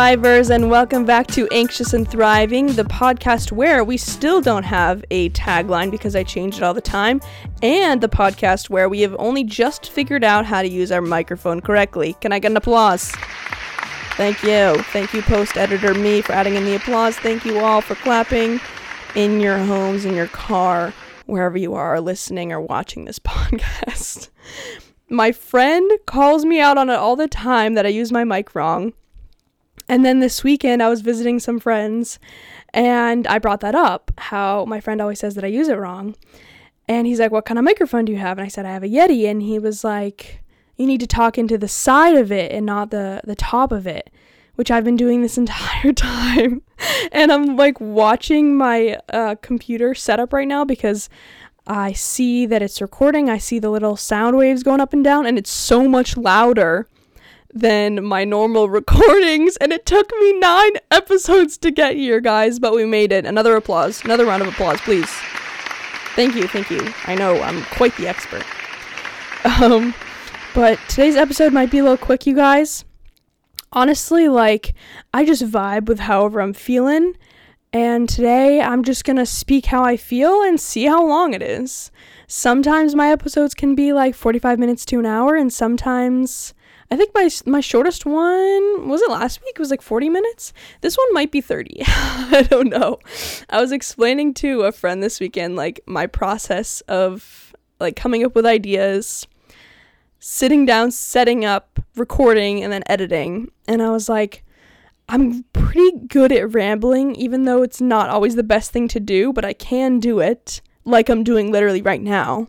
Thrivers, and welcome back to Anxious and Thriving, the podcast where we still don't have a tagline because I change it all the time, and the podcast where we have only just figured out how to use our microphone correctly. Can I get an applause? Thank you. Thank you, post editor me, for adding in the applause. Thank you all for clapping in your homes, in your car, wherever you are listening or watching this podcast. My friend calls me out on it all the time that I use my mic wrong. And then this weekend, I was visiting some friends and I brought that up how my friend always says that I use it wrong. And he's like, What kind of microphone do you have? And I said, I have a Yeti. And he was like, You need to talk into the side of it and not the, the top of it, which I've been doing this entire time. and I'm like watching my uh, computer setup right now because I see that it's recording. I see the little sound waves going up and down, and it's so much louder than my normal recordings. And it took me nine episodes to get here, guys, but we made it. Another applause. Another round of applause, please. Thank you, thank you. I know I'm quite the expert. Um, but today's episode might be a little quick, you guys. Honestly, like, I just vibe with however I'm feeling. And today I'm just gonna speak how I feel and see how long it is. Sometimes my episodes can be like 45 minutes to an hour, and sometimes I think my my shortest one was it last week? It was like 40 minutes. This one might be 30. I don't know. I was explaining to a friend this weekend like my process of like coming up with ideas, sitting down, setting up, recording, and then editing. And I was like, I'm pretty good at rambling, even though it's not always the best thing to do, but I can do it like I'm doing literally right now.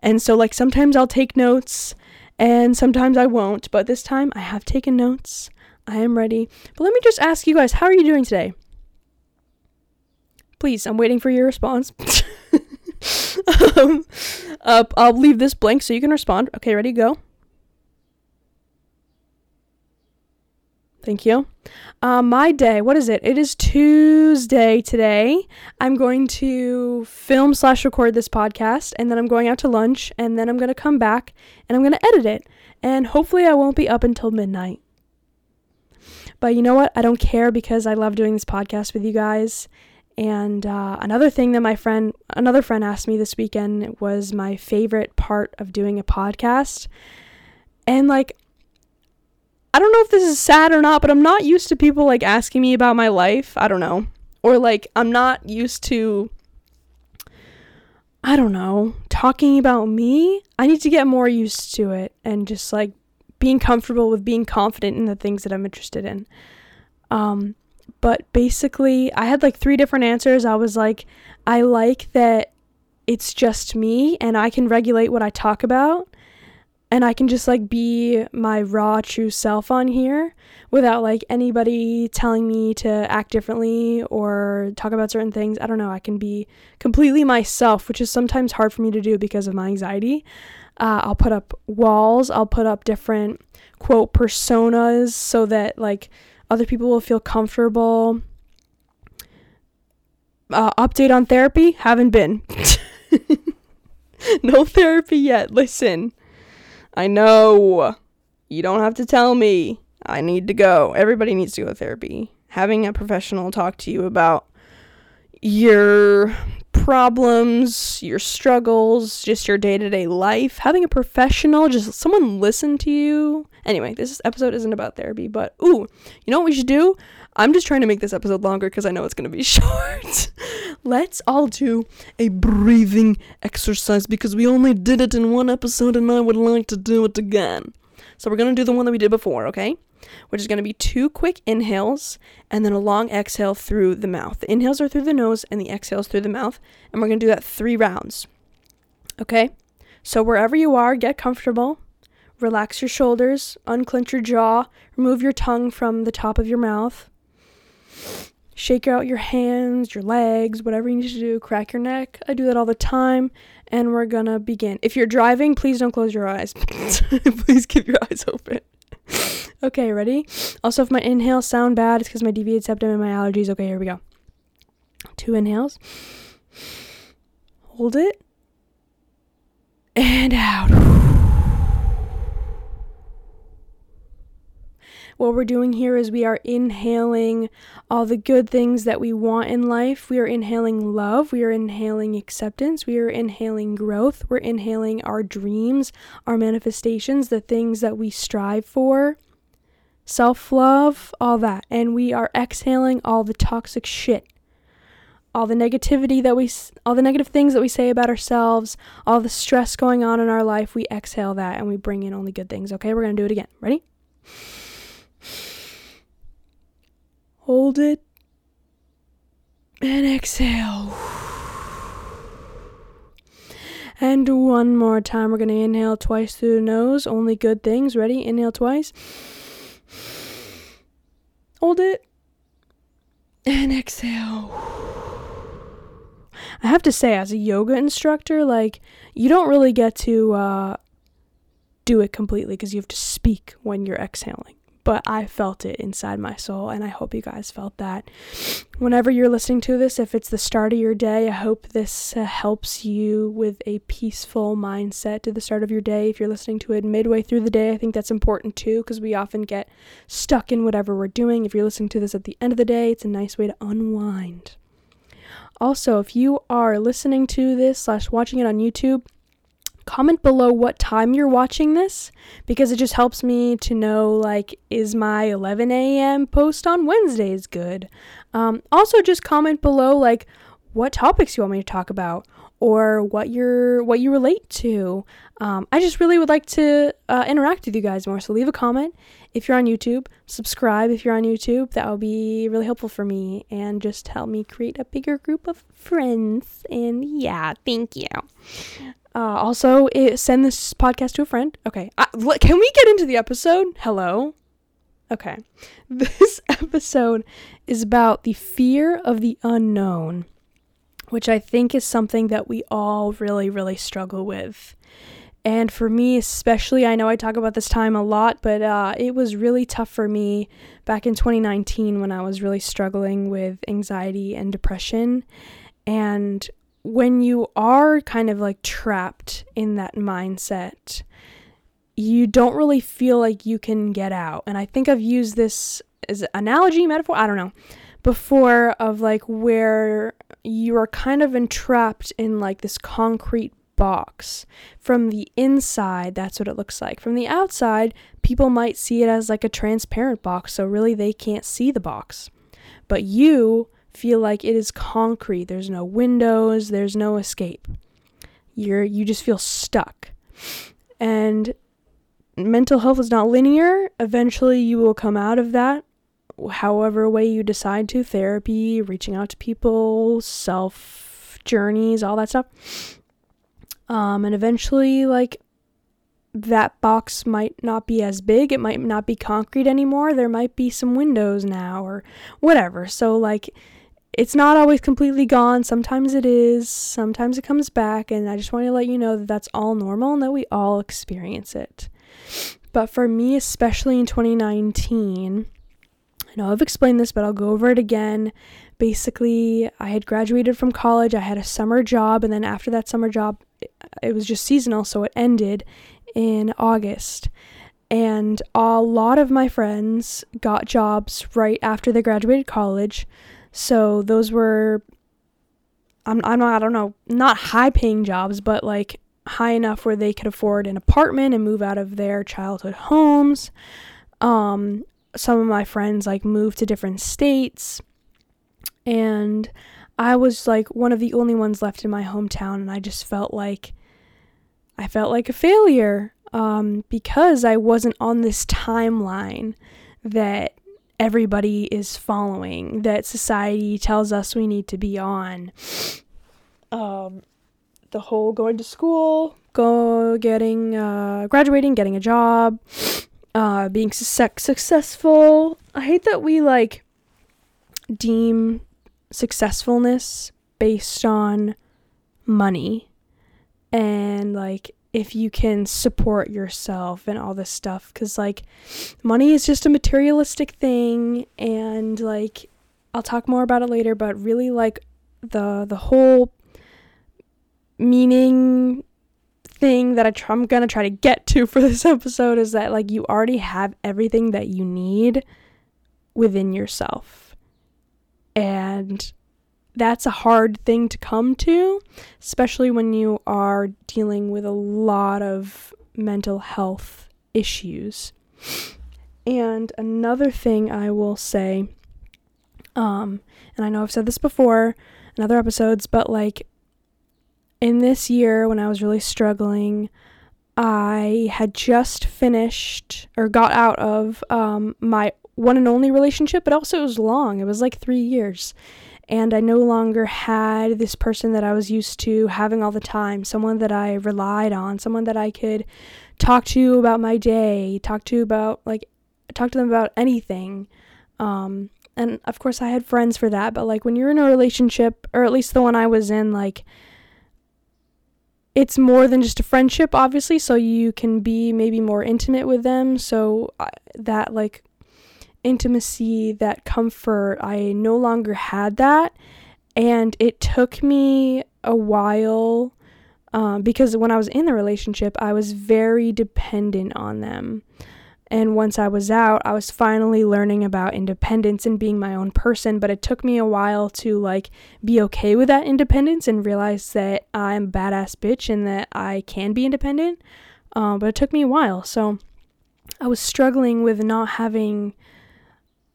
And so, like, sometimes I'll take notes and sometimes I won't, but this time I have taken notes. I am ready. But let me just ask you guys, how are you doing today? Please, I'm waiting for your response. um, uh, I'll leave this blank so you can respond. Okay, ready? Go. Thank you. Um, my day, what is it? It is Tuesday today. I'm going to film slash record this podcast, and then I'm going out to lunch, and then I'm going to come back and I'm going to edit it. And hopefully, I won't be up until midnight. But you know what? I don't care because I love doing this podcast with you guys. And uh, another thing that my friend, another friend asked me this weekend was my favorite part of doing a podcast. And like, I don't know if this is sad or not, but I'm not used to people like asking me about my life. I don't know. Or like I'm not used to I don't know, talking about me. I need to get more used to it and just like being comfortable with being confident in the things that I'm interested in. Um but basically, I had like three different answers. I was like I like that it's just me and I can regulate what I talk about and I can just like be my raw true self on here without like anybody telling me to act differently or talk about certain things. I don't know. I can be completely myself, which is sometimes hard for me to do because of my anxiety. Uh, I'll put up walls, I'll put up different quote personas so that like other people will feel comfortable. Uh, update on therapy? Haven't been. no therapy yet. Listen. I know. You don't have to tell me. I need to go. Everybody needs to go to therapy. Having a professional talk to you about your problems, your struggles, just your day to day life. Having a professional, just someone listen to you. Anyway, this episode isn't about therapy, but ooh, you know what we should do? I'm just trying to make this episode longer because I know it's going to be short. Let's all do a breathing exercise because we only did it in one episode and I would like to do it again. So we're going to do the one that we did before, okay? Which is going to be two quick inhales and then a long exhale through the mouth. The inhales are through the nose and the exhales through the mouth. And we're going to do that three rounds. Okay? So wherever you are, get comfortable. Relax your shoulders, unclench your jaw, remove your tongue from the top of your mouth. Shake out your hands, your legs, whatever you need to do. Crack your neck. I do that all the time. And we're gonna begin. If you're driving, please don't close your eyes. please keep your eyes open. okay, ready? Also, if my inhales sound bad, it's because my deviated septum and my allergies. Okay, here we go. Two inhales. Hold it. And out. What we're doing here is we are inhaling all the good things that we want in life. We are inhaling love. We are inhaling acceptance. We are inhaling growth. We're inhaling our dreams, our manifestations, the things that we strive for, self love, all that. And we are exhaling all the toxic shit all the negativity that we all the negative things that we say about ourselves all the stress going on in our life we exhale that and we bring in only good things okay we're to do it again ready hold it and exhale. And one more time. We're going to inhale twice through the nose. Only good things. Ready? Inhale twice. Hold it and exhale. I have to say, as a yoga instructor, like, you don't really get to uh, do it completely because you have to speak when you're exhaling. But I felt it inside my soul, and I hope you guys felt that. Whenever you're listening to this, if it's the start of your day, I hope this uh, helps you with a peaceful mindset to the start of your day. If you're listening to it midway through the day, I think that's important too because we often get stuck in whatever we're doing. If you're listening to this at the end of the day, it's a nice way to unwind. Also, if you are listening to this slash watching it on YouTube, comment below what time you're watching this because it just helps me to know like is my 11 a.m post on wednesdays good um, also just comment below like what topics you want me to talk about or what you're what you relate to um, i just really would like to uh, interact with you guys more so leave a comment if you're on YouTube, subscribe if you're on YouTube. That will be really helpful for me and just help me create a bigger group of friends. And yeah, thank you. Uh, also, it, send this podcast to a friend. Okay. Uh, can we get into the episode? Hello? Okay. This episode is about the fear of the unknown, which I think is something that we all really, really struggle with. And for me, especially, I know I talk about this time a lot, but uh, it was really tough for me back in 2019 when I was really struggling with anxiety and depression. And when you are kind of like trapped in that mindset, you don't really feel like you can get out. And I think I've used this as analogy, metaphor, I don't know, before of like where you are kind of entrapped in like this concrete box. From the inside, that's what it looks like. From the outside, people might see it as like a transparent box, so really they can't see the box. But you feel like it is concrete. There's no windows, there's no escape. You're you just feel stuck. And mental health is not linear. Eventually you will come out of that however way you decide to, therapy, reaching out to people, self journeys, all that stuff. Um, and eventually, like, that box might not be as big. It might not be concrete anymore. There might be some windows now or whatever. So, like, it's not always completely gone. Sometimes it is. Sometimes it comes back. And I just want to let you know that that's all normal and that we all experience it. But for me, especially in 2019, I know I've explained this, but I'll go over it again. Basically, I had graduated from college, I had a summer job, and then after that summer job, it was just seasonal, so it ended in August. And a lot of my friends got jobs right after they graduated college. So those were I'm I'm not I don't know, not high paying jobs, but like high enough where they could afford an apartment and move out of their childhood homes. Um some of my friends like moved to different states and I was like one of the only ones left in my hometown, and I just felt like I felt like a failure um, because I wasn't on this timeline that everybody is following, that society tells us we need to be on. Um, the whole going to school, go getting, uh, graduating, getting a job, uh, being su- successful. I hate that we like deem successfulness based on money and like if you can support yourself and all this stuff cuz like money is just a materialistic thing and like I'll talk more about it later but really like the the whole meaning thing that I tr- I'm gonna try to get to for this episode is that like you already have everything that you need within yourself. And that's a hard thing to come to, especially when you are dealing with a lot of mental health issues. And another thing I will say, um, and I know I've said this before in other episodes, but like in this year when I was really struggling, I had just finished or got out of um, my one and only relationship, but also it was long. It was like three years. And I no longer had this person that I was used to having all the time, someone that I relied on, someone that I could talk to about my day, talk to about like talk to them about anything. Um, and of course I had friends for that, but like when you're in a relationship, or at least the one I was in, like it's more than just a friendship, obviously, so you can be maybe more intimate with them. So uh, that like intimacy, that comfort, I no longer had that. And it took me a while um, because when I was in the relationship, I was very dependent on them. And once I was out, I was finally learning about independence and being my own person. But it took me a while to like be okay with that independence and realize that I'm a badass bitch and that I can be independent. Um, but it took me a while. So I was struggling with not having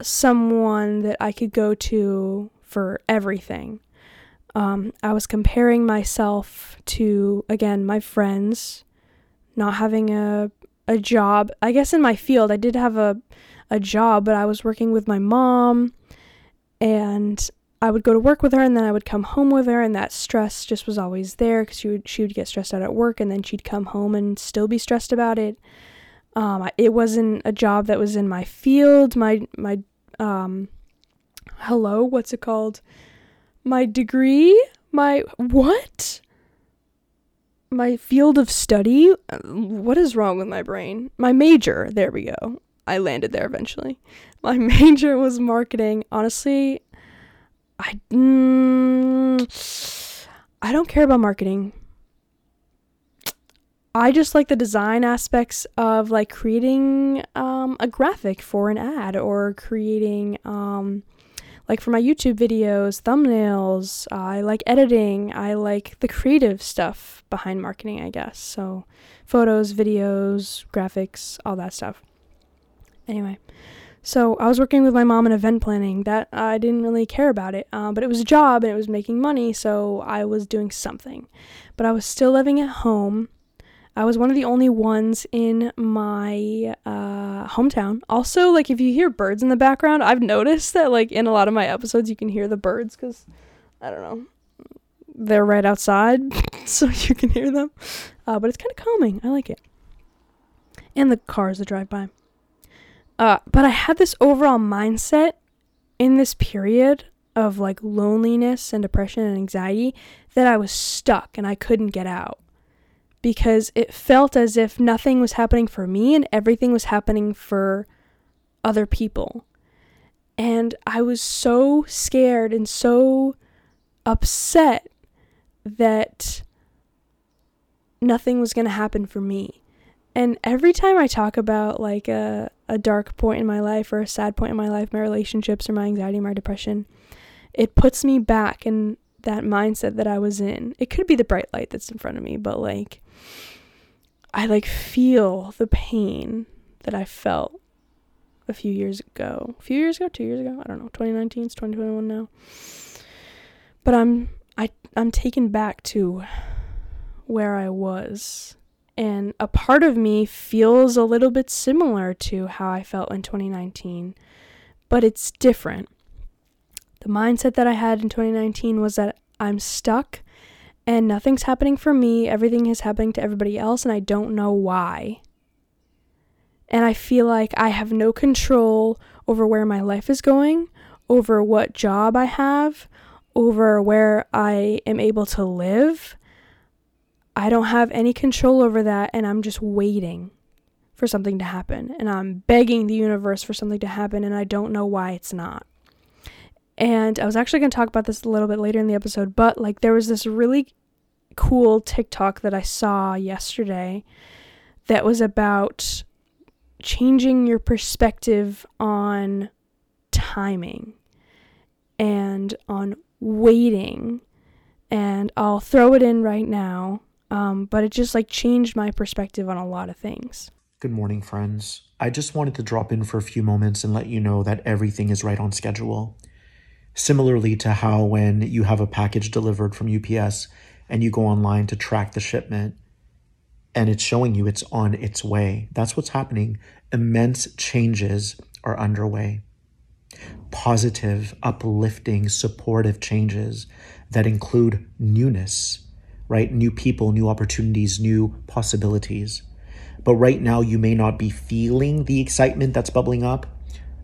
someone that I could go to for everything. Um, I was comparing myself to, again, my friends, not having a a job. I guess in my field, I did have a a job, but I was working with my mom and I would go to work with her and then I would come home with her and that stress just was always there cuz she would she would get stressed out at work and then she'd come home and still be stressed about it. Um, it wasn't a job that was in my field. My my um hello, what's it called? My degree? My what? my field of study. What is wrong with my brain? My major. There we go. I landed there eventually. My major was marketing. Honestly, I mm, I don't care about marketing. I just like the design aspects of like creating um, a graphic for an ad or creating um, like for my YouTube videos, thumbnails, uh, I like editing, I like the creative stuff behind marketing, I guess. So, photos, videos, graphics, all that stuff. Anyway, so I was working with my mom in event planning. That uh, I didn't really care about it, uh, but it was a job and it was making money, so I was doing something. But I was still living at home I was one of the only ones in my uh, hometown. Also, like if you hear birds in the background, I've noticed that like in a lot of my episodes you can hear the birds because I don't know, they're right outside, so you can hear them. Uh, but it's kind of calming. I like it, and the cars that drive by. Uh, but I had this overall mindset in this period of like loneliness and depression and anxiety that I was stuck and I couldn't get out because it felt as if nothing was happening for me and everything was happening for other people. And I was so scared and so upset that nothing was going to happen for me. And every time I talk about like a, a dark point in my life or a sad point in my life, my relationships or my anxiety, my depression, it puts me back in that mindset that I was in. It could be the bright light that's in front of me, but like I like feel the pain that I felt a few years ago. A few years ago, 2 years ago, I don't know. 2019, it's 2021 now. But I'm I I'm taken back to where I was. And a part of me feels a little bit similar to how I felt in 2019, but it's different. The mindset that I had in 2019 was that I'm stuck and nothing's happening for me. Everything is happening to everybody else, and I don't know why. And I feel like I have no control over where my life is going, over what job I have, over where I am able to live. I don't have any control over that, and I'm just waiting for something to happen. And I'm begging the universe for something to happen, and I don't know why it's not. And I was actually going to talk about this a little bit later in the episode, but like there was this really cool TikTok that I saw yesterday that was about changing your perspective on timing and on waiting. And I'll throw it in right now. Um, but it just like changed my perspective on a lot of things. Good morning, friends. I just wanted to drop in for a few moments and let you know that everything is right on schedule. Similarly to how when you have a package delivered from UPS and you go online to track the shipment and it's showing you it's on its way, that's what's happening. Immense changes are underway. Positive, uplifting, supportive changes that include newness, right? New people, new opportunities, new possibilities. But right now, you may not be feeling the excitement that's bubbling up.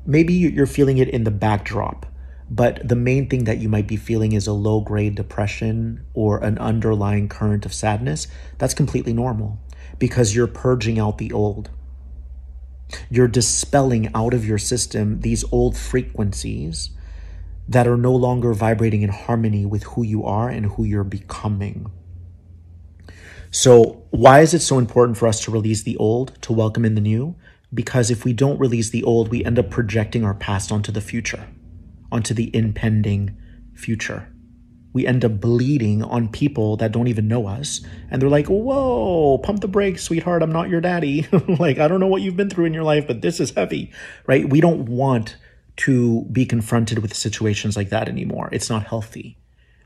Maybe you're feeling it in the backdrop, but the main thing that you might be feeling is a low grade depression or an underlying current of sadness. That's completely normal because you're purging out the old. You're dispelling out of your system these old frequencies that are no longer vibrating in harmony with who you are and who you're becoming. So, why is it so important for us to release the old to welcome in the new? Because if we don't release the old, we end up projecting our past onto the future, onto the impending future. We end up bleeding on people that don't even know us. And they're like, whoa, pump the brakes, sweetheart. I'm not your daddy. like, I don't know what you've been through in your life, but this is heavy, right? We don't want to be confronted with situations like that anymore. It's not healthy.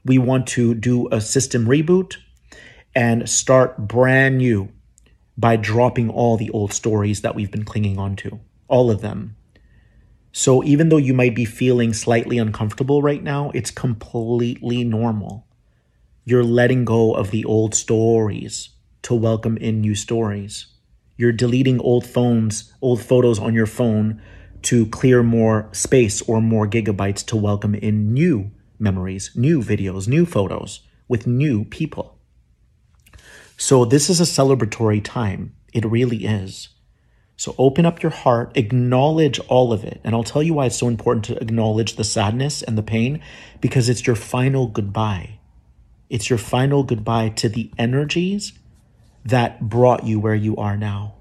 We want to do a system reboot and start brand new by dropping all the old stories that we've been clinging on to, all of them. So even though you might be feeling slightly uncomfortable right now, it's completely normal. You're letting go of the old stories to welcome in new stories. You're deleting old phones, old photos on your phone to clear more space or more gigabytes to welcome in new memories, new videos, new photos with new people. So this is a celebratory time. It really is. So open up your heart, acknowledge all of it. And I'll tell you why it's so important to acknowledge the sadness and the pain because it's your final goodbye. It's your final goodbye to the energies that brought you where you are now.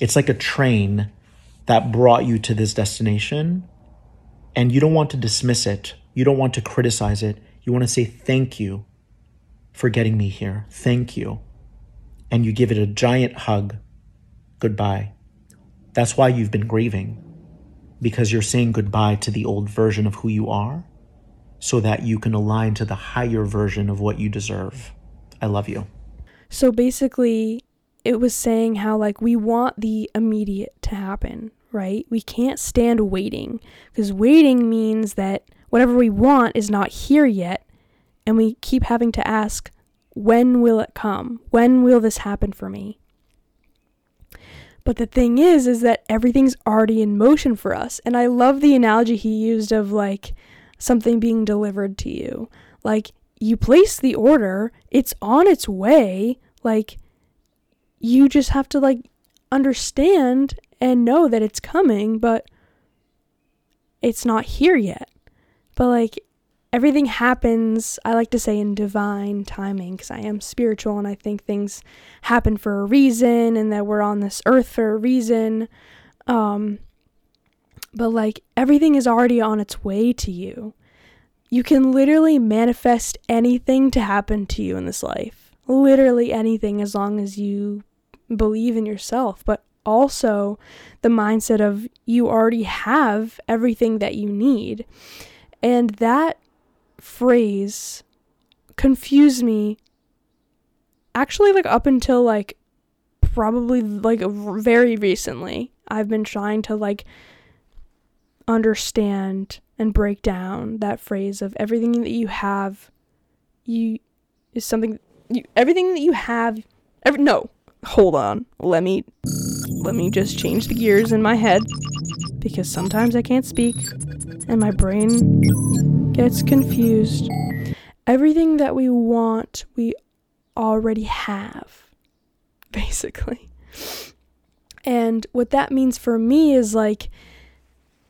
It's like a train that brought you to this destination, and you don't want to dismiss it. You don't want to criticize it. You want to say thank you for getting me here. Thank you. And you give it a giant hug. Goodbye. That's why you've been grieving, because you're saying goodbye to the old version of who you are so that you can align to the higher version of what you deserve. I love you. So basically, it was saying how, like, we want the immediate to happen, right? We can't stand waiting because waiting means that whatever we want is not here yet and we keep having to ask, when will it come? When will this happen for me? But the thing is, is that everything's already in motion for us. And I love the analogy he used of like something being delivered to you. Like you place the order, it's on its way. Like you just have to like understand and know that it's coming, but it's not here yet. But like everything happens, I like to say, in divine timing because I am spiritual and I think things happen for a reason and that we're on this earth for a reason. Um, but like everything is already on its way to you. You can literally manifest anything to happen to you in this life. Literally anything as long as you believe in yourself, but also the mindset of you already have everything that you need. And that phrase confused me actually like up until like probably like very recently. I've been trying to like understand and break down that phrase of everything that you have you is something you everything that you have every, no hold on let me let me just change the gears in my head because sometimes i can't speak and my brain gets confused. Everything that we want, we already have, basically. And what that means for me is like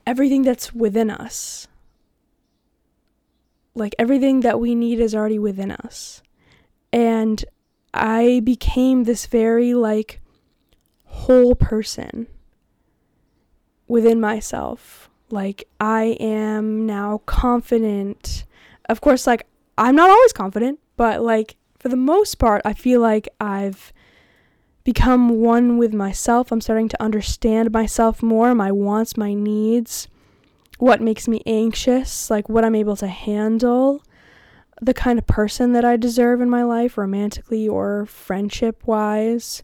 everything that's within us. Like everything that we need is already within us. And I became this very like whole person within myself. Like I am now confident. Of course, like I'm not always confident, but like for the most part, I feel like I've become one with myself. I'm starting to understand myself more, my wants, my needs, what makes me anxious, like what I'm able to handle, the kind of person that I deserve in my life, romantically or friendship wise,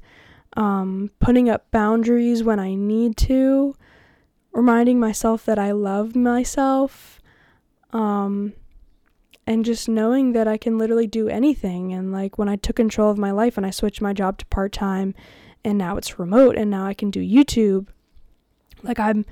um, putting up boundaries when I need to, reminding myself that I love myself. Um, and just knowing that I can literally do anything. And like when I took control of my life and I switched my job to part time and now it's remote and now I can do YouTube, like I'm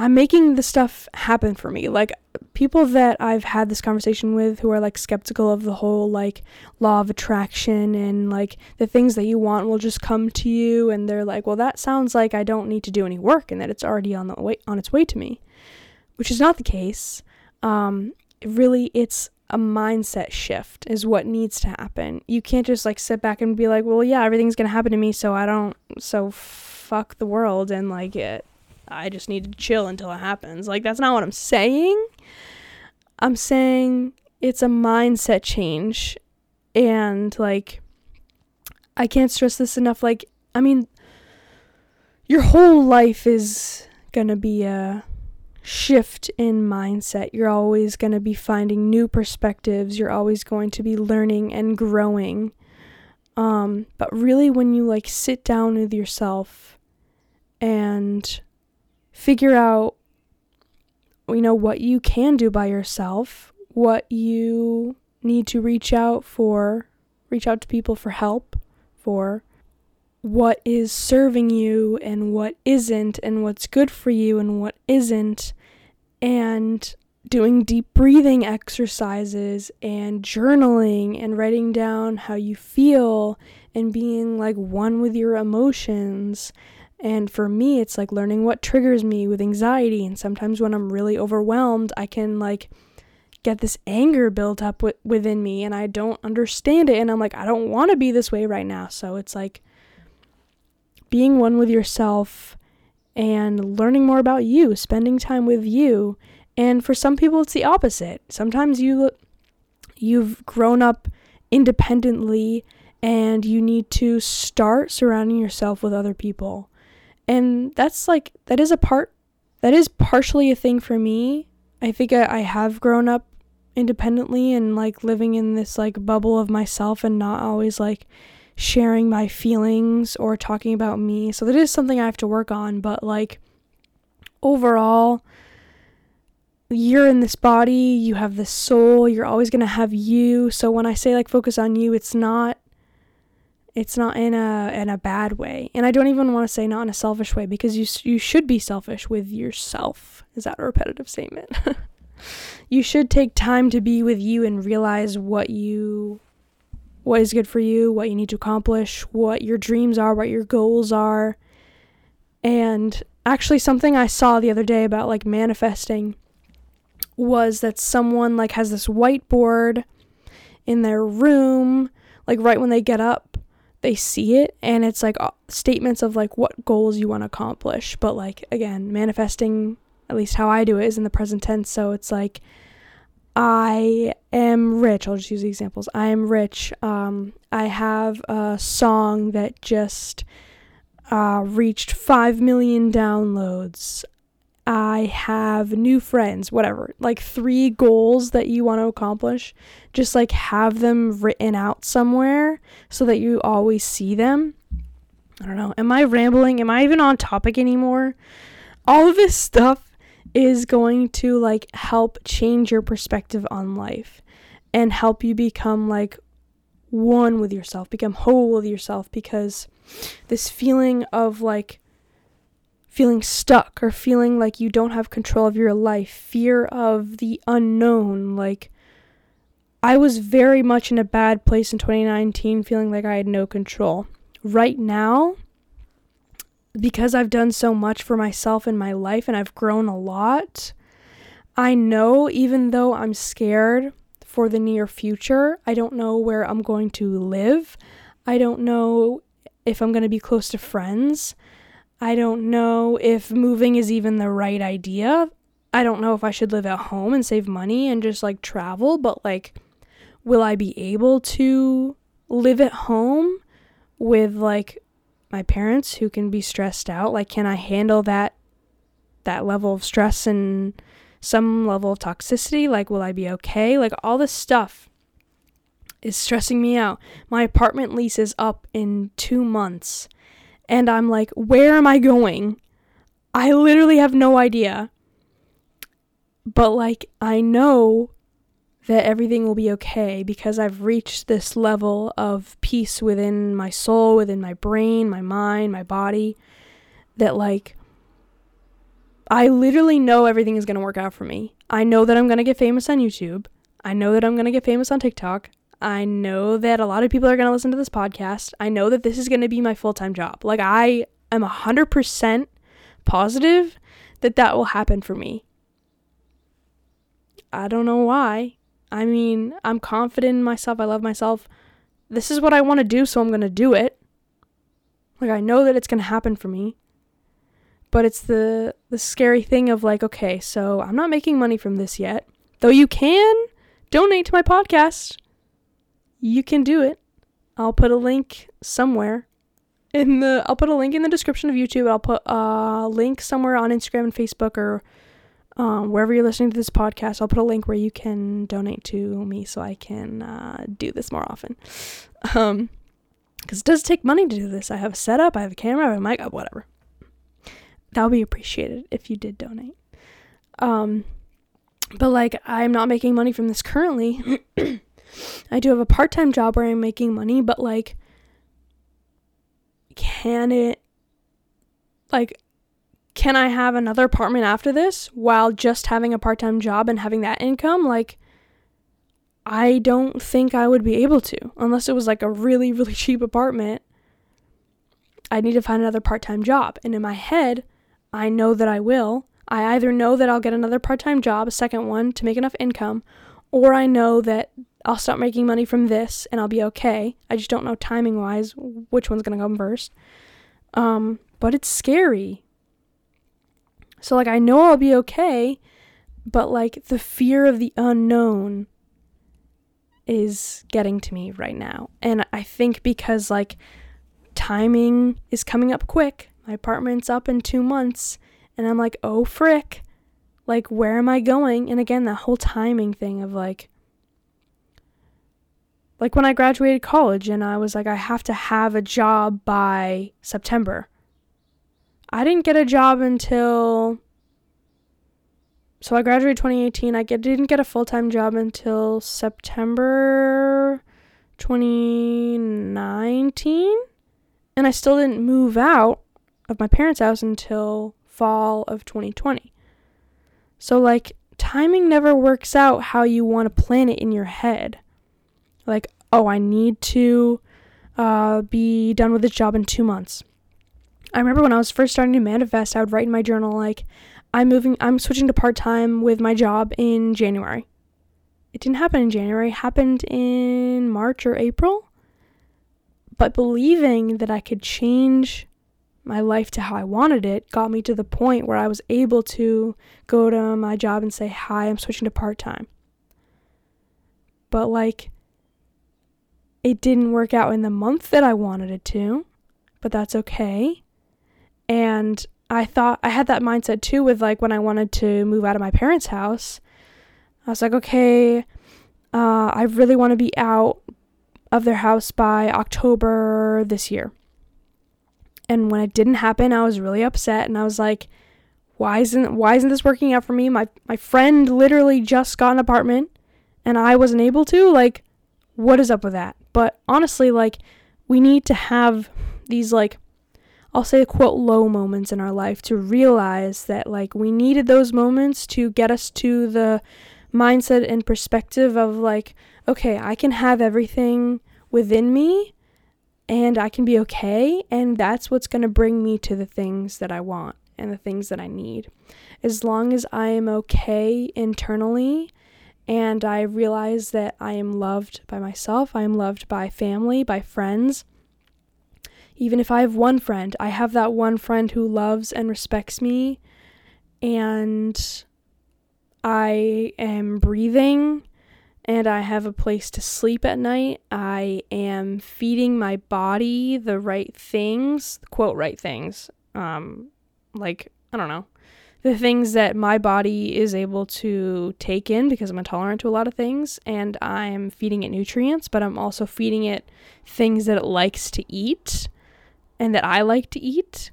I'm making the stuff happen for me. Like people that I've had this conversation with who are like skeptical of the whole like law of attraction and like the things that you want will just come to you and they're like, "Well, that sounds like I don't need to do any work and that it's already on the way on its way to me." Which is not the case. Um, really it's a mindset shift is what needs to happen. You can't just like sit back and be like, "Well, yeah, everything's going to happen to me, so I don't so fuck the world and like it I just need to chill until it happens." Like that's not what I'm saying. I'm saying it's a mindset change and like I can't stress this enough like I mean your whole life is to be a shift in mindset. You're always to be finding new perspectives. You're always going to be learning and growing. Um, but really, when you like sit down with yourself and figure out, you know, what you can do by yourself, what you need to reach out for, reach out to people for help for, what is serving you and what isn't, and what's good for you and what isn't, and doing deep breathing exercises and journaling and writing down how you feel and being like one with your emotions. And for me, it's like learning what triggers me with anxiety. And sometimes when I'm really overwhelmed, I can like get this anger built up w- within me and I don't understand it. And I'm like, I don't want to be this way right now. So it's like being one with yourself and learning more about you, spending time with you. And for some people it's the opposite. Sometimes you you've grown up independently and you need to start surrounding yourself with other people. And that's like that is a part that is partially a thing for me. I think I, I have grown up independently and like living in this like bubble of myself and not always like sharing my feelings or talking about me. So that is something I have to work on, but like overall you're in this body, you have this soul, you're always going to have you. So when I say like focus on you, it's not it's not in a in a bad way. And I don't even want to say not in a selfish way because you you should be selfish with yourself. Is that a repetitive statement? you should take time to be with you and realize what you what is good for you, what you need to accomplish, what your dreams are, what your goals are. And actually something I saw the other day about like manifesting was that someone like has this whiteboard in their room like right when they get up they see it and it's like statements of like what goals you want to accomplish but like again manifesting at least how I do it is in the present tense so it's like I am rich. I'll just use the examples. I am rich. Um, I have a song that just uh, reached 5 million downloads. I have new friends, whatever. Like three goals that you want to accomplish. Just like have them written out somewhere so that you always see them. I don't know. Am I rambling? Am I even on topic anymore? All of this stuff is going to like help change your perspective on life and help you become like one with yourself, become whole with yourself because this feeling of like feeling stuck or feeling like you don't have control of your life, fear of the unknown, like I was very much in a bad place in 2019 feeling like I had no control. Right now, because I've done so much for myself in my life and I've grown a lot, I know even though I'm scared for the near future. I don't know where I'm going to live. I don't know if I'm going to be close to friends. I don't know if moving is even the right idea. I don't know if I should live at home and save money and just like travel, but like, will I be able to live at home with like my parents who can be stressed out? Like, can I handle that that level of stress and some level of toxicity? Like, will I be okay? Like, all this stuff is stressing me out. My apartment lease is up in two months, and I'm like, where am I going? I literally have no idea. But, like, I know that everything will be okay because I've reached this level of peace within my soul, within my brain, my mind, my body, that, like, I literally know everything is going to work out for me. I know that I'm going to get famous on YouTube. I know that I'm going to get famous on TikTok. I know that a lot of people are going to listen to this podcast. I know that this is going to be my full time job. Like, I am 100% positive that that will happen for me. I don't know why. I mean, I'm confident in myself. I love myself. This is what I want to do, so I'm going to do it. Like, I know that it's going to happen for me but it's the the scary thing of like okay so i'm not making money from this yet though you can donate to my podcast you can do it. I'll put a link somewhere in the i'll put a link in the description of youtube. I'll put a link somewhere on instagram and facebook or um, wherever you're listening to this podcast. I'll put a link where you can donate to me so i can uh, do this more often. Um because it does take money to do this. I have a setup i have a camera i have a mic whatever. That would be appreciated if you did donate. Um, but like I'm not making money from this currently. I do have a part-time job where I'm making money, but like can it like can I have another apartment after this while just having a part-time job and having that income? Like I don't think I would be able to unless it was like a really really cheap apartment. I need to find another part-time job. And in my head, I know that I will. I either know that I'll get another part time job, a second one, to make enough income, or I know that I'll start making money from this and I'll be okay. I just don't know timing wise which one's going to come first. Um, but it's scary. So, like, I know I'll be okay, but, like, the fear of the unknown is getting to me right now. And I think because, like, timing is coming up quick, my apartment's up in two months. And I'm like, oh, frick. Like, where am I going? And again, that whole timing thing of like, like when I graduated college and I was like, I have to have a job by September. I didn't get a job until. So I graduated 2018. I get, didn't get a full time job until September 2019. And I still didn't move out of my parents' house until fall of 2020. So, like, timing never works out how you want to plan it in your head. Like, oh, I need to uh, be done with this job in two months. I remember when I was first starting to manifest, I would write in my journal, like, I'm moving, I'm switching to part time with my job in January. It didn't happen in January, it happened in March or April. But believing that I could change my life to how I wanted it got me to the point where I was able to go to my job and say, Hi, I'm switching to part time. But like, it didn't work out in the month that I wanted it to, but that's okay. And I thought I had that mindset too with like when I wanted to move out of my parents' house. I was like, okay, uh, I really want to be out of their house by October this year. And when it didn't happen, I was really upset and I was like, why isn't why isn't this working out for me? My my friend literally just got an apartment and I wasn't able to. Like what is up with that? But honestly, like we need to have these like I'll say quote low moments in our life to realize that like we needed those moments to get us to the mindset and perspective of like okay, I can have everything within me and I can be okay. And that's what's going to bring me to the things that I want and the things that I need. As long as I am okay internally And I realize that I am loved by myself, I am loved by family, by friends. Even if I have one friend, I have that one friend who loves and respects me, and I am breathing and I have a place to sleep at night. I am feeding my body the right things, quote, right things. Um, like, I don't know, the things that my body is able to take in because I'm intolerant to a lot of things. And I'm feeding it nutrients, but I'm also feeding it things that it likes to eat and that I like to eat.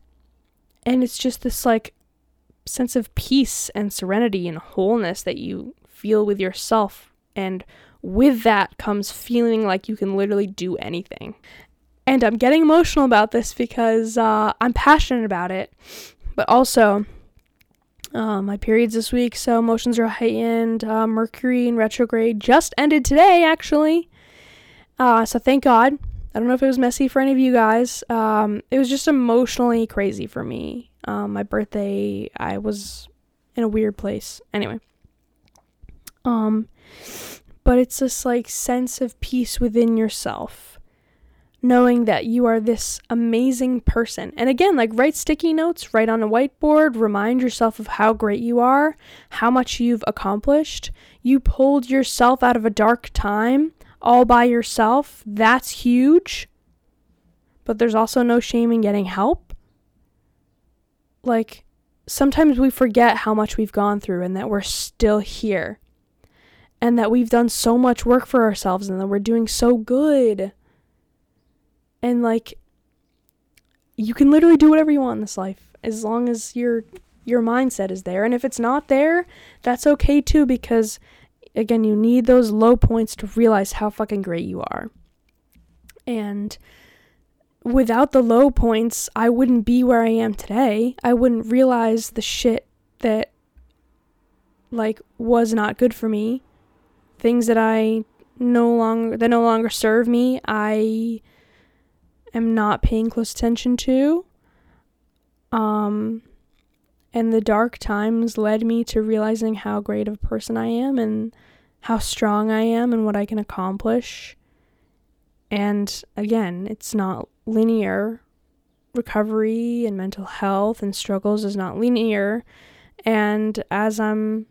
And it's just this like sense of peace and serenity and wholeness that you feel with yourself. And with that comes feeling like you can literally do anything. And I'm getting emotional about this because uh, I'm passionate about it, but also uh, my periods this week, so emotions are heightened. Uh, Mercury in retrograde just ended today, actually. Uh, so thank God. I don't know if it was messy for any of you guys. Um, it was just emotionally crazy for me. Um, my birthday, I was in a weird place. Anyway. Um, but it's this like sense of peace within yourself, knowing that you are this amazing person. And again, like write sticky notes, write on a whiteboard, remind yourself of how great you are, how much you've accomplished. You pulled yourself out of a dark time all by yourself, that's huge. But there's also no shame in getting help. Like, sometimes we forget how much we've gone through and that we're still here. And that we've done so much work for ourselves and that we're doing so good. And, like, you can literally do whatever you want in this life as long as your your mindset is there and if it's not there that's okay too because again, you need those low points to realize how fucking great you are. And without the low points, I wouldn't be where I am today. I wouldn't realize the shit that like was not good for me. Things that I no longer that no longer serve me, I am not paying close attention to. Um and the dark times led me to realizing how great of a person I am and how strong I am and what I can accomplish. And again, it's not linear. Recovery and mental health and struggles is not linear. And as I'm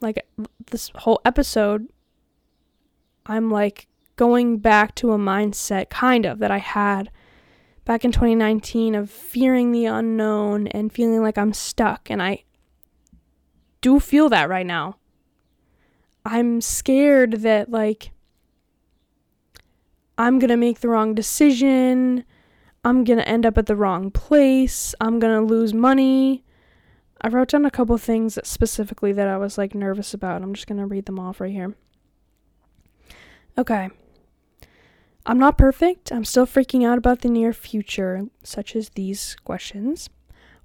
like this whole episode, I'm like going back to a mindset kind of that I had back in 2019 of fearing the unknown and feeling like I'm stuck. And I do feel that right now. I'm scared that like I'm going to make the wrong decision. I'm going to end up at the wrong place. I'm going to lose money. I wrote down a couple things specifically that I was like nervous about. I'm just going to read them off right here. Okay. I'm not perfect. I'm still freaking out about the near future, such as these questions.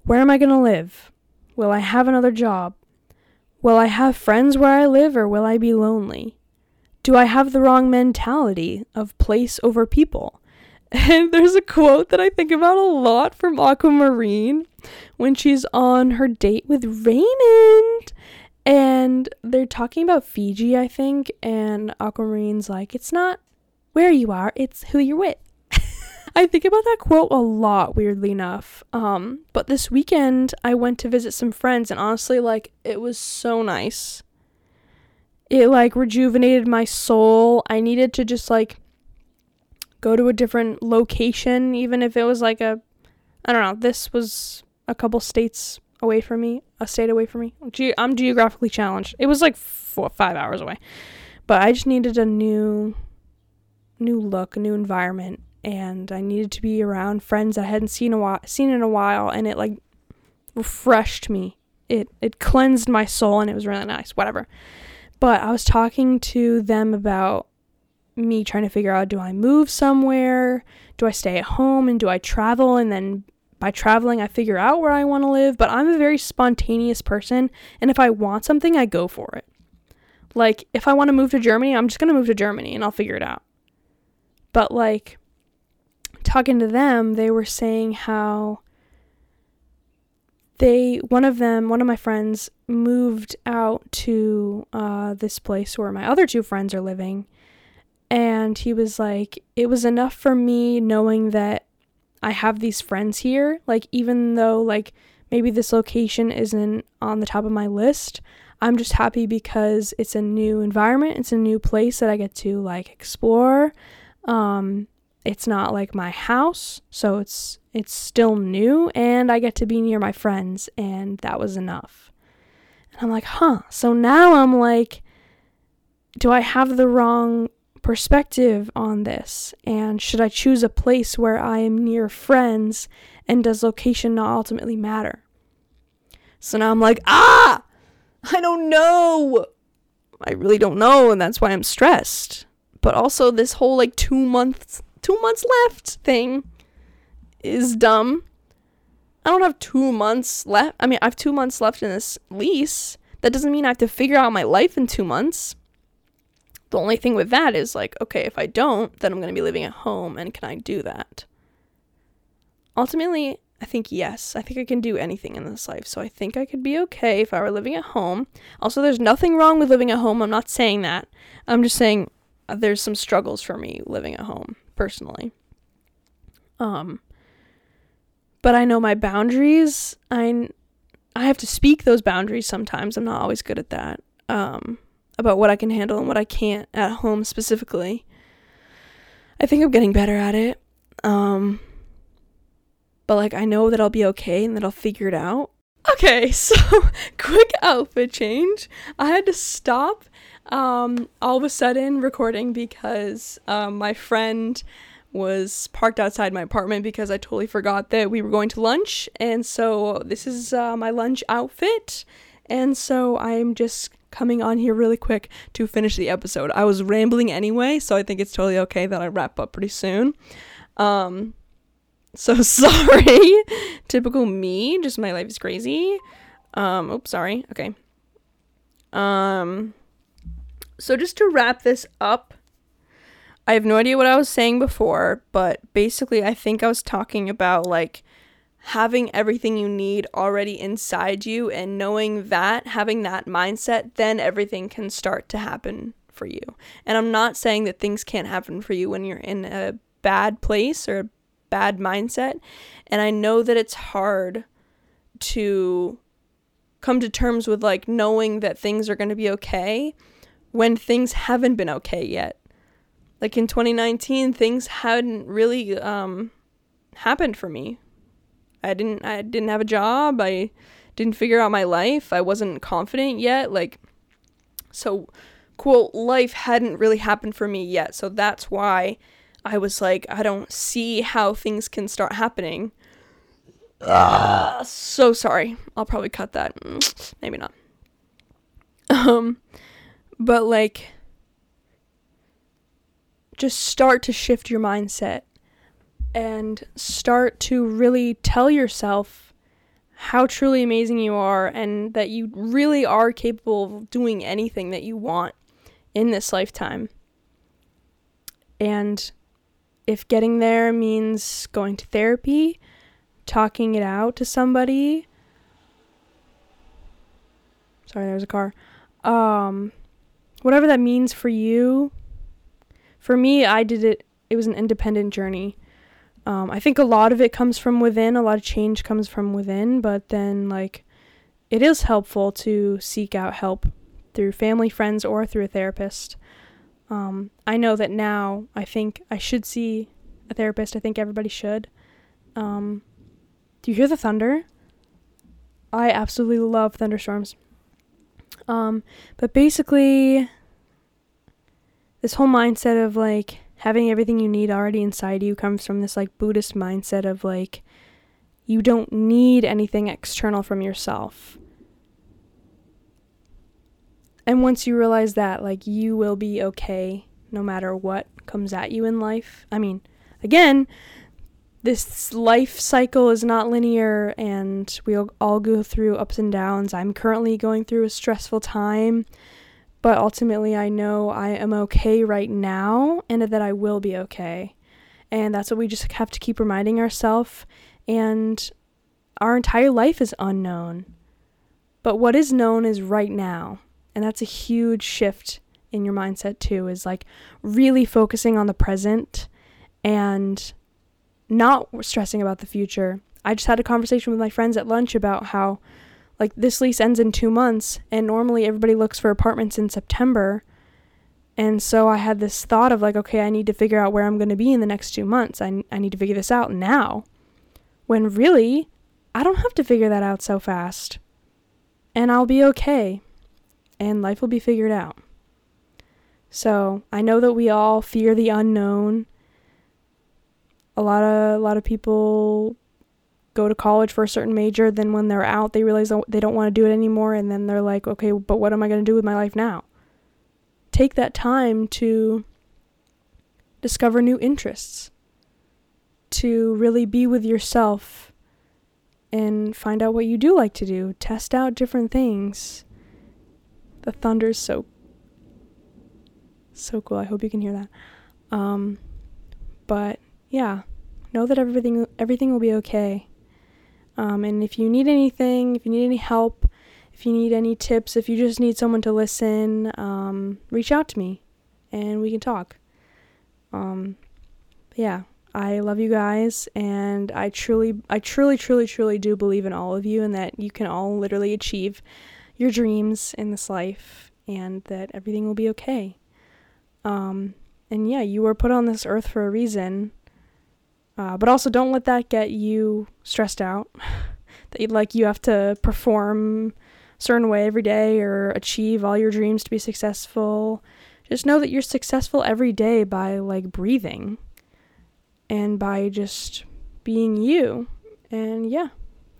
Where am I going to live? Will I have another job? Will I have friends where I live or will I be lonely? Do I have the wrong mentality of place over people? And there's a quote that I think about a lot from Aquamarine when she's on her date with Raymond. And they're talking about Fiji, I think. And Aquamarine's like, it's not where you are, it's who you're with. I think about that quote a lot, weirdly enough. Um, but this weekend I went to visit some friends, and honestly, like, it was so nice. It like rejuvenated my soul. I needed to just like go to a different location, even if it was like a, I don't know, this was a couple states away from me, a state away from me. Ge- I'm geographically challenged. It was like four, five hours away, but I just needed a new, new look, a new environment, and I needed to be around friends I hadn't seen a while, seen in a while, and it like refreshed me. It it cleansed my soul, and it was really nice. Whatever. But I was talking to them about me trying to figure out: do I move somewhere? Do I stay at home? And do I travel? And then by traveling, I figure out where I want to live. But I'm a very spontaneous person, and if I want something, I go for it. Like if I want to move to Germany, I'm just gonna move to Germany, and I'll figure it out. But like talking to them, they were saying how they one of them one of my friends moved out to uh, this place where my other two friends are living. And he was like it was enough for me knowing that i have these friends here. Like even though like maybe this location isn't on the top of my list i'm just happy because it's a new environment. It's a new place that i get to like explore um it's not like my house so it's it's still new and i get to be near my friends and that was enough. And i'm like huh so now i'm like do i have the wrong perspective on this? And should i choose a place where i am near friends and does location not ultimately matter? So now i'm like ah! I don't know. I really don't know and that's why i'm stressed but also this whole like two months two months left thing is dumb. I don't have two months left. I mean, I have two months left in this lease. That doesn't mean I have to figure out my life in two months. The only thing with that is like, okay, if I don't, then I'm going to be living at home, and can I do that? Ultimately, I think yes. I think I can do anything in this life. So I think I could be okay if I were living at home. Also, there's nothing wrong with living at home. I'm not saying that. I'm just saying there's some struggles for me living at home personally. Um but I know my boundaries. I I have to speak those boundaries sometimes. I'm not always good at that. Um about what I can handle and what I can't at home specifically. I think I'm getting better at it. Um but like I know that I'll be okay and that I'll figure it out. Okay, so quick outfit change. I had to stop um, all of a sudden recording because um, my friend was parked outside my apartment because I totally forgot that we were going to lunch. And so this is uh, my lunch outfit. And so I'm just coming on here really quick to finish the episode. I was rambling anyway, so I think it's totally okay that I wrap up pretty soon. Um, so sorry. Typical me, just my life is crazy. Um, oops, sorry. Okay. Um, so just to wrap this up, I have no idea what I was saying before, but basically I think I was talking about like having everything you need already inside you and knowing that, having that mindset, then everything can start to happen for you. And I'm not saying that things can't happen for you when you're in a bad place or a bad mindset. And I know that it's hard to come to terms with like knowing that things are going to be okay when things haven't been okay yet. Like in 2019, things hadn't really um, happened for me. I didn't I didn't have a job. I didn't figure out my life. I wasn't confident yet. Like so quote life hadn't really happened for me yet. So that's why I was like I don't see how things can start happening. Uh, so sorry. I'll probably cut that. Maybe not. Um but like just start to shift your mindset and start to really tell yourself how truly amazing you are and that you really are capable of doing anything that you want in this lifetime. And if getting there means going to therapy, talking it out to somebody, sorry, there's a car. Um, whatever that means for you. For me, I did it, it was an independent journey. Um, I think a lot of it comes from within, a lot of change comes from within, but then, like, it is helpful to seek out help through family, friends, or through a therapist. Um, I know that now I think I should see a therapist. I think everybody should. Um, do you hear the thunder? I absolutely love thunderstorms. Um, but basically, this whole mindset of like having everything you need already inside you comes from this like Buddhist mindset of like you don't need anything external from yourself. And once you realize that, like, you will be okay no matter what comes at you in life. I mean, again, this life cycle is not linear and we'll all go through ups and downs. I'm currently going through a stressful time, but ultimately I know I am okay right now and that I will be okay. And that's what we just have to keep reminding ourselves. And our entire life is unknown. But what is known is right now. And that's a huge shift in your mindset too is like really focusing on the present and not stressing about the future. I just had a conversation with my friends at lunch about how like this lease ends in 2 months and normally everybody looks for apartments in September. And so I had this thought of like okay, I need to figure out where I'm going to be in the next 2 months. I I need to figure this out now. When really, I don't have to figure that out so fast. And I'll be okay. And life will be figured out. So, I know that we all fear the unknown. A lot of a lot of people go to college for a certain major, then when they're out, they realize they don't want to do it anymore and then they're like, "Okay, but what am I going to do with my life now?" Take that time to discover new interests. To really be with yourself and find out what you do like to do. Test out different things. The thunder's so so cool. I hope you can hear that. Um, but yeah, know that everything everything will be okay. Um, and if you need anything, if you need any help, if you need any tips, if you just need someone to listen, um, reach out to me, and we can talk. Um, yeah, I love you guys, and I truly, I truly, truly, truly do believe in all of you, and that you can all literally achieve your dreams in this life, and that everything will be okay. Um, and yeah, you were put on this earth for a reason. Uh, but also, don't let that get you stressed out. that you like you have to perform a certain way every day or achieve all your dreams to be successful. Just know that you're successful every day by like breathing and by just being you. And yeah,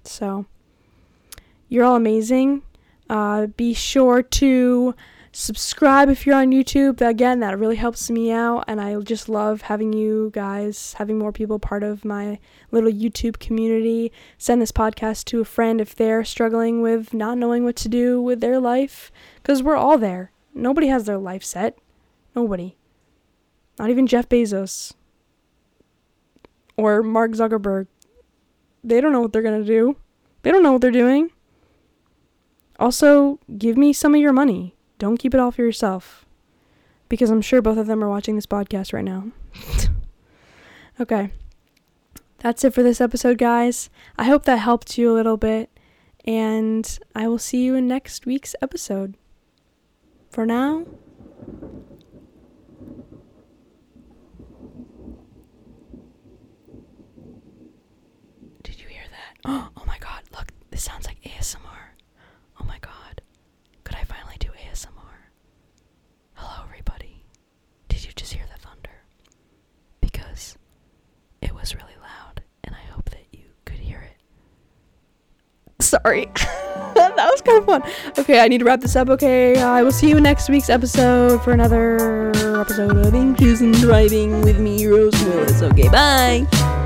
so you're all amazing. Uh, be sure to subscribe if you're on YouTube. Again, that really helps me out, and I just love having you guys, having more people part of my little YouTube community. Send this podcast to a friend if they're struggling with not knowing what to do with their life, because we're all there. Nobody has their life set. Nobody. Not even Jeff Bezos or Mark Zuckerberg. They don't know what they're going to do. They don't know what they're doing. Also, give me some of your money don't keep it all for yourself. Because I'm sure both of them are watching this podcast right now. okay. That's it for this episode, guys. I hope that helped you a little bit. And I will see you in next week's episode. For now, Did you hear that? Oh my god, look, this sounds like ASMR. Oh my god. Could I finally do ASMR? Hello, everybody. Did you just hear the thunder? Because it was really loud, and I hope that you could hear Sorry. that was kind of fun. Okay, I need to wrap this up. Okay, I will see you next week's episode for another episode of Anxious and Thriving with me, Rose Willis. Okay, bye.